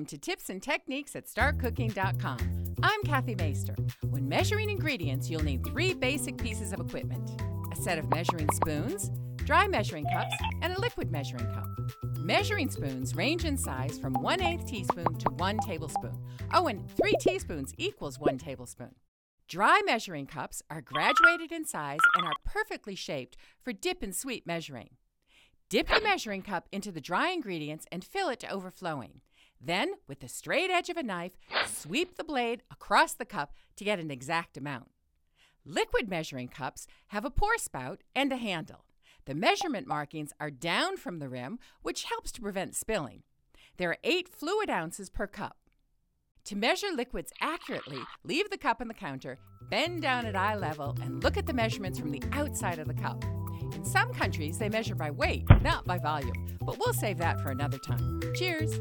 Welcome to Tips and Techniques at StartCooking.com. I'm Kathy Maister. When measuring ingredients, you'll need three basic pieces of equipment a set of measuring spoons, dry measuring cups, and a liquid measuring cup. Measuring spoons range in size from 1 8 teaspoon to 1 tablespoon. Oh, and 3 teaspoons equals 1 tablespoon. Dry measuring cups are graduated in size and are perfectly shaped for dip and sweep measuring. Dip the measuring cup into the dry ingredients and fill it to overflowing. Then, with the straight edge of a knife, sweep the blade across the cup to get an exact amount. Liquid measuring cups have a pour spout and a handle. The measurement markings are down from the rim, which helps to prevent spilling. There are eight fluid ounces per cup. To measure liquids accurately, leave the cup on the counter, bend down at eye level, and look at the measurements from the outside of the cup. In some countries, they measure by weight, not by volume, but we'll save that for another time. Cheers!